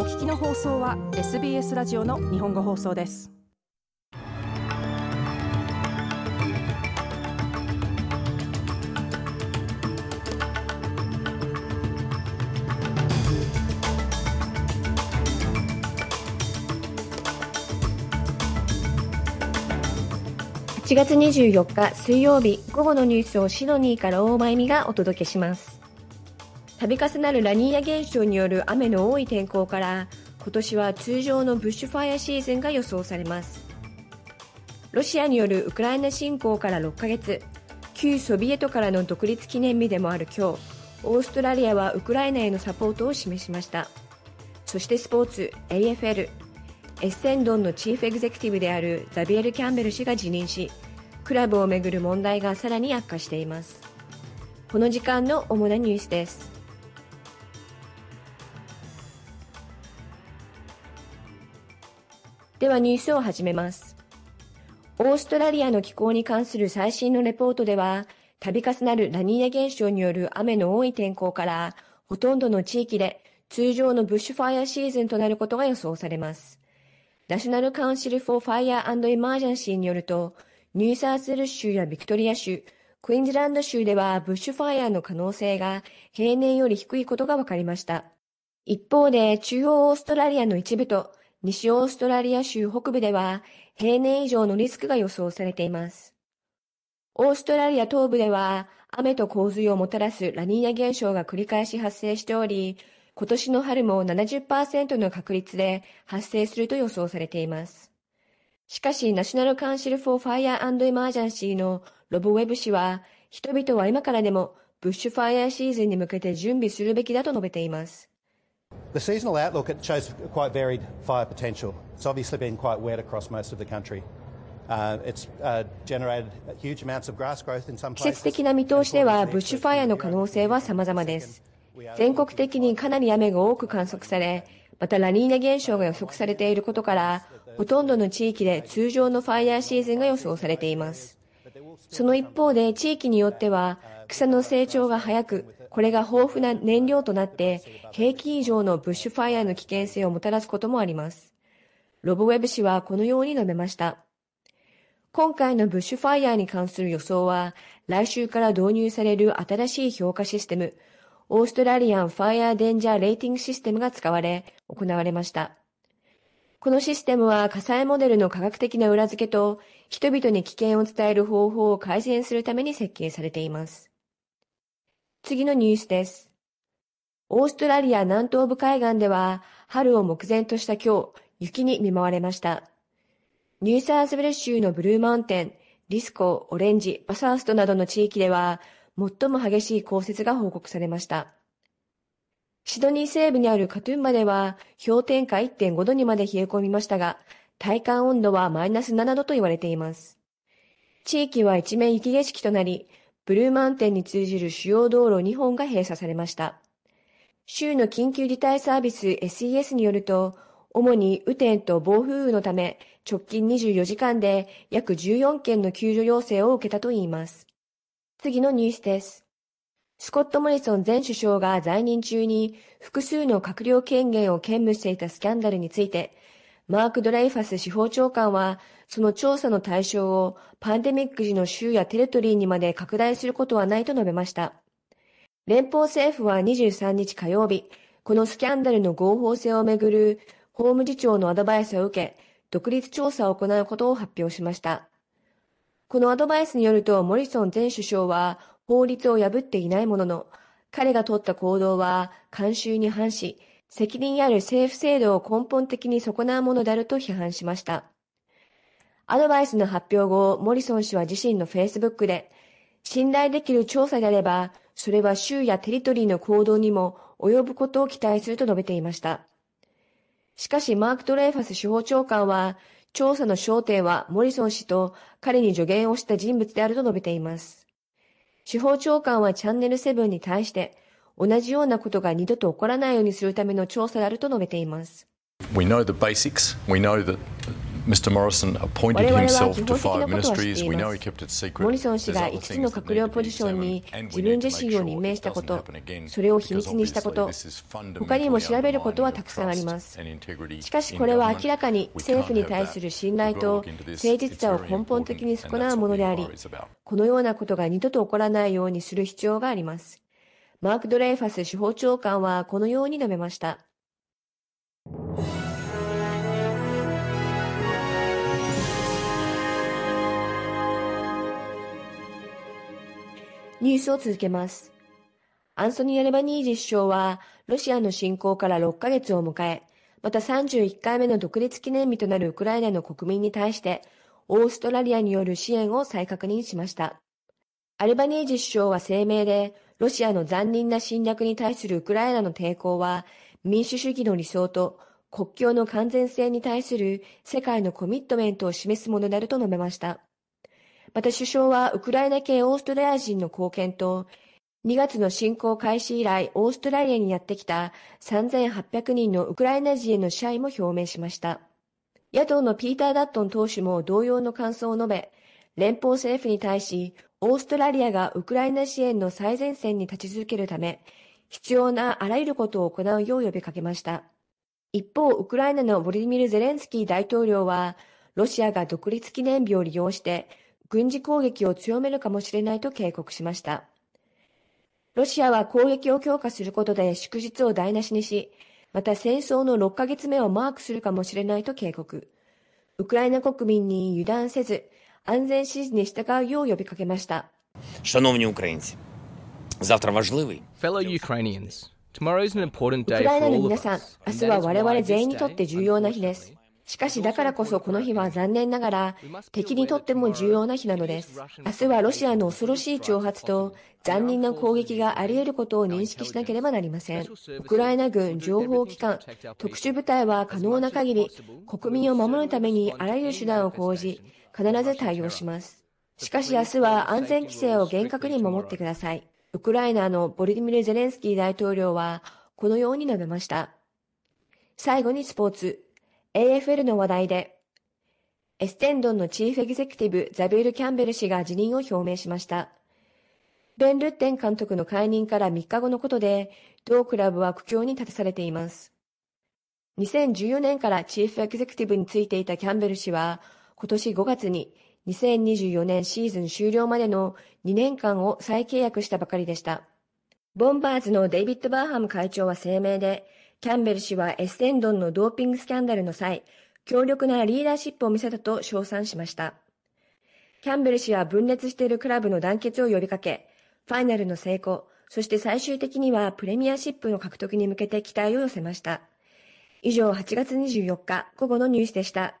お聞きの放送は SBS ラジオの日本語放送です。1月24日水曜日午後のニュースをシドニーから大前美がお届けします。度重なるラニーニャ現象による雨の多い天候から今年は通常のブッシュファイアシーズンが予想されます。ロシアによるウクライナ侵攻から6ヶ月。旧ソビエトからの独立記念日でもある今日オーストラリアはウクライナへのサポートを示しました。そしてスポーツ AFL エッセンドンのチーフエグゼクティブであるザビエル・キャンベル氏が辞任しクラブをめぐる問題がさらに悪化しています。この時間の主なニュースです。ではニュースを始めます。オーストラリアの気候に関する最新のレポートでは、度重なるラニーニャ現象による雨の多い天候から、ほとんどの地域で通常のブッシュファイアシーズンとなることが予想されます。ナショナルカウンシル・フォー・ファイア・アンド・エマージェンシーによると、ニューサースル州やビクトリア州、クイーンズランド州ではブッシュファイアの可能性が平年より低いことが分かりました。一方で中央オーストラリアの一部と西オーストラリア州北部では平年以上のリスクが予想されています。オーストラリア東部では雨と洪水をもたらすラニーニャ現象が繰り返し発生しており、今年の春も70%の確率で発生すると予想されています。しかし、 National Council for Fire and Emergency のロブ・ウェブ氏は、人々は今からでも bushfire season に向けて準備するべきだと述べています。The seasonal outlook it shows quite varied fire potential. It's obviously been quite wet across most of the country. 季節的な見通しではブッシュファイアの可能性は様々です。全国的にかなり雨が多く観測され、またラニーニャ現象が予測されていることから、ほとんどの地域で通常のファイヤーシーズンが予想されています。その一方で地域によっては草の成長が早く、これが豊富な燃料となって平均以上のブッシュファイアの危険性をもたらすこともあります。ロボウェブ氏はこのように述べました。今回のブッシュファイアに関する予想は、来週から導入される新しい評価システム、オーストラリアンファイアデンジャーレーティングシステムが使われ、行われました。このシステムは火災モデルの科学的な裏付けと人々に危険を伝える方法を改善するために設計されています。次のニュースです。オーストラリア南東部海岸では春を目前とした今日、雪に見舞われました。ニューサーズウェル州のブルーマウンテン、リスコ、オレンジ、バサーストなどの地域では最も激しい降雪が報告されました。シドニー西部にあるカトゥンバでは氷点下1.5度にまで冷え込みましたが、体感温度はマイナス7度と言われています。地域は一面雪景色となり、ブルーマウンテンに通じる主要道路2本が閉鎖されました。州の緊急事態サービス SES によると、主に雨天と暴風雨のため、直近24時間で約14件の救助要請を受けたといいます。次のニュースです。スコット・モリソン前首相が在任中に複数の閣僚権限を兼務していたスキャンダルについて、マーク・ドレイファス司法長官は、その調査の対象をパンデミック時の州やテレトリーにまで拡大することはないと述べました。連邦政府は23日火曜日、このスキャンダルの合法性をめぐる法務次長のアドバイスを受け、独立調査を行うことを発表しました。このアドバイスによると、モリソン前首相は法律を破っていないものの、彼が取った行動は慣習に反し、責任ある政府制度を根本的に損なうものであると批判しました。アドバイスの発表後、モリソン氏は自身のフェイスブックで、信頼できる調査であれば、それは州やテリトリーの行動にも及ぶことを期待すると述べていました。しかし、マーク・ドレイファス司法長官は、調査の焦点はモリソン氏と彼に助言をした人物であると述べています。司法長官はチャンネル7に対して、同じようなことが二度と起こらないようにするための調査であると述べています。We know the basics. We know that Mr. Morrison appointed himself to five ministries. We know he kept it secret. モリソン氏が5つの閣僚ポジションに自分自身を任命したこと、それを秘密にしたこと、他にも調べることはたくさんあります。しかしこれは明らかに政府に対する信頼と誠実さを根本的に損なうものであり、このようなことが二度と起こらないようにする必要があります。マーク・ドレイファス司法長官はこのように述べました。ニュースを続けます。アンソニー・アルバニージ首相は、ロシアの侵攻から6ヶ月を迎え、また31回目の独立記念日となるウクライナの国民に対して、オーストラリアによる支援を再確認しました。アルバニージ首相は声明で、ロシアの残忍な侵略に対するウクライナの抵抗は、民主主義の理想と国境の完全性に対する世界のコミットメントを示すものであると述べました。また首相はウクライナ系オーストラリア人の貢献と、2月の侵攻開始以来、オーストラリアにやってきた3800人のウクライナ人への支配も表明しました。野党のピーター・ダットン党首も同様の感想を述べ、連邦政府に対し、オーストラリアがウクライナ支援の最前線に立ち続けるため、必要なあらゆることを行うよう呼びかけました。一方、ウクライナのボリミル・ゼレンスキー大統領は、ロシアが独立記念日を利用して、軍事攻撃を強めるかもしれないと警告しました。ロシアは攻撃を強化することで祝日を台無しにし、また戦争の6ヶ月目をマークするかもしれないと警告。ウクライナ国民に油断せず、安全指示に従うよう呼びかけました。Шановні українці, завтра важливий. Fellow Ukrainians, tomorrow is an important day for all of us. ウクライナの皆さん、明日は我々全員にとって重要な日です。しかしだからこそこの日は残念ながら敵にとっても重要な日なのです。明日はロシアの恐ろしい挑発と残忍な攻撃があり得ることを認識しなければなりません。ウクライナ軍情報機関、特殊部隊は可能な限り国民を守るためにあらゆる手段を講じ、 必ず対応します。しかし明日は安全規制を厳格に守ってください。ウクライナのボリディミル・ゼレンスキー大統領はこのように述べました。最後にスポーツ。AFL の話題で、エステンドンのチーフエグゼクティブザビール・キャンベル氏が辞任を表明しました。ベン・ルッテン監督の解任から3日後のことで、同クラブは苦境に立たされています。2014年からチーフエグゼクティブについていたキャンベル氏は、今年5月に2024年シーズン終了までの2年間を再契約したばかりでした。ボンバーズのデイビッド・バーハム会長は声明で、キャンベル氏はエッセンドンのドーピングスキャンダルの際、強力なリーダーシップを見せたと称賛しました。キャンベル氏は分裂しているクラブの団結を呼びかけ、ファイナルの成功、そして最終的にはプレミアシップの獲得に向けて期待を寄せました。以上、8月24日午後のニュースでした。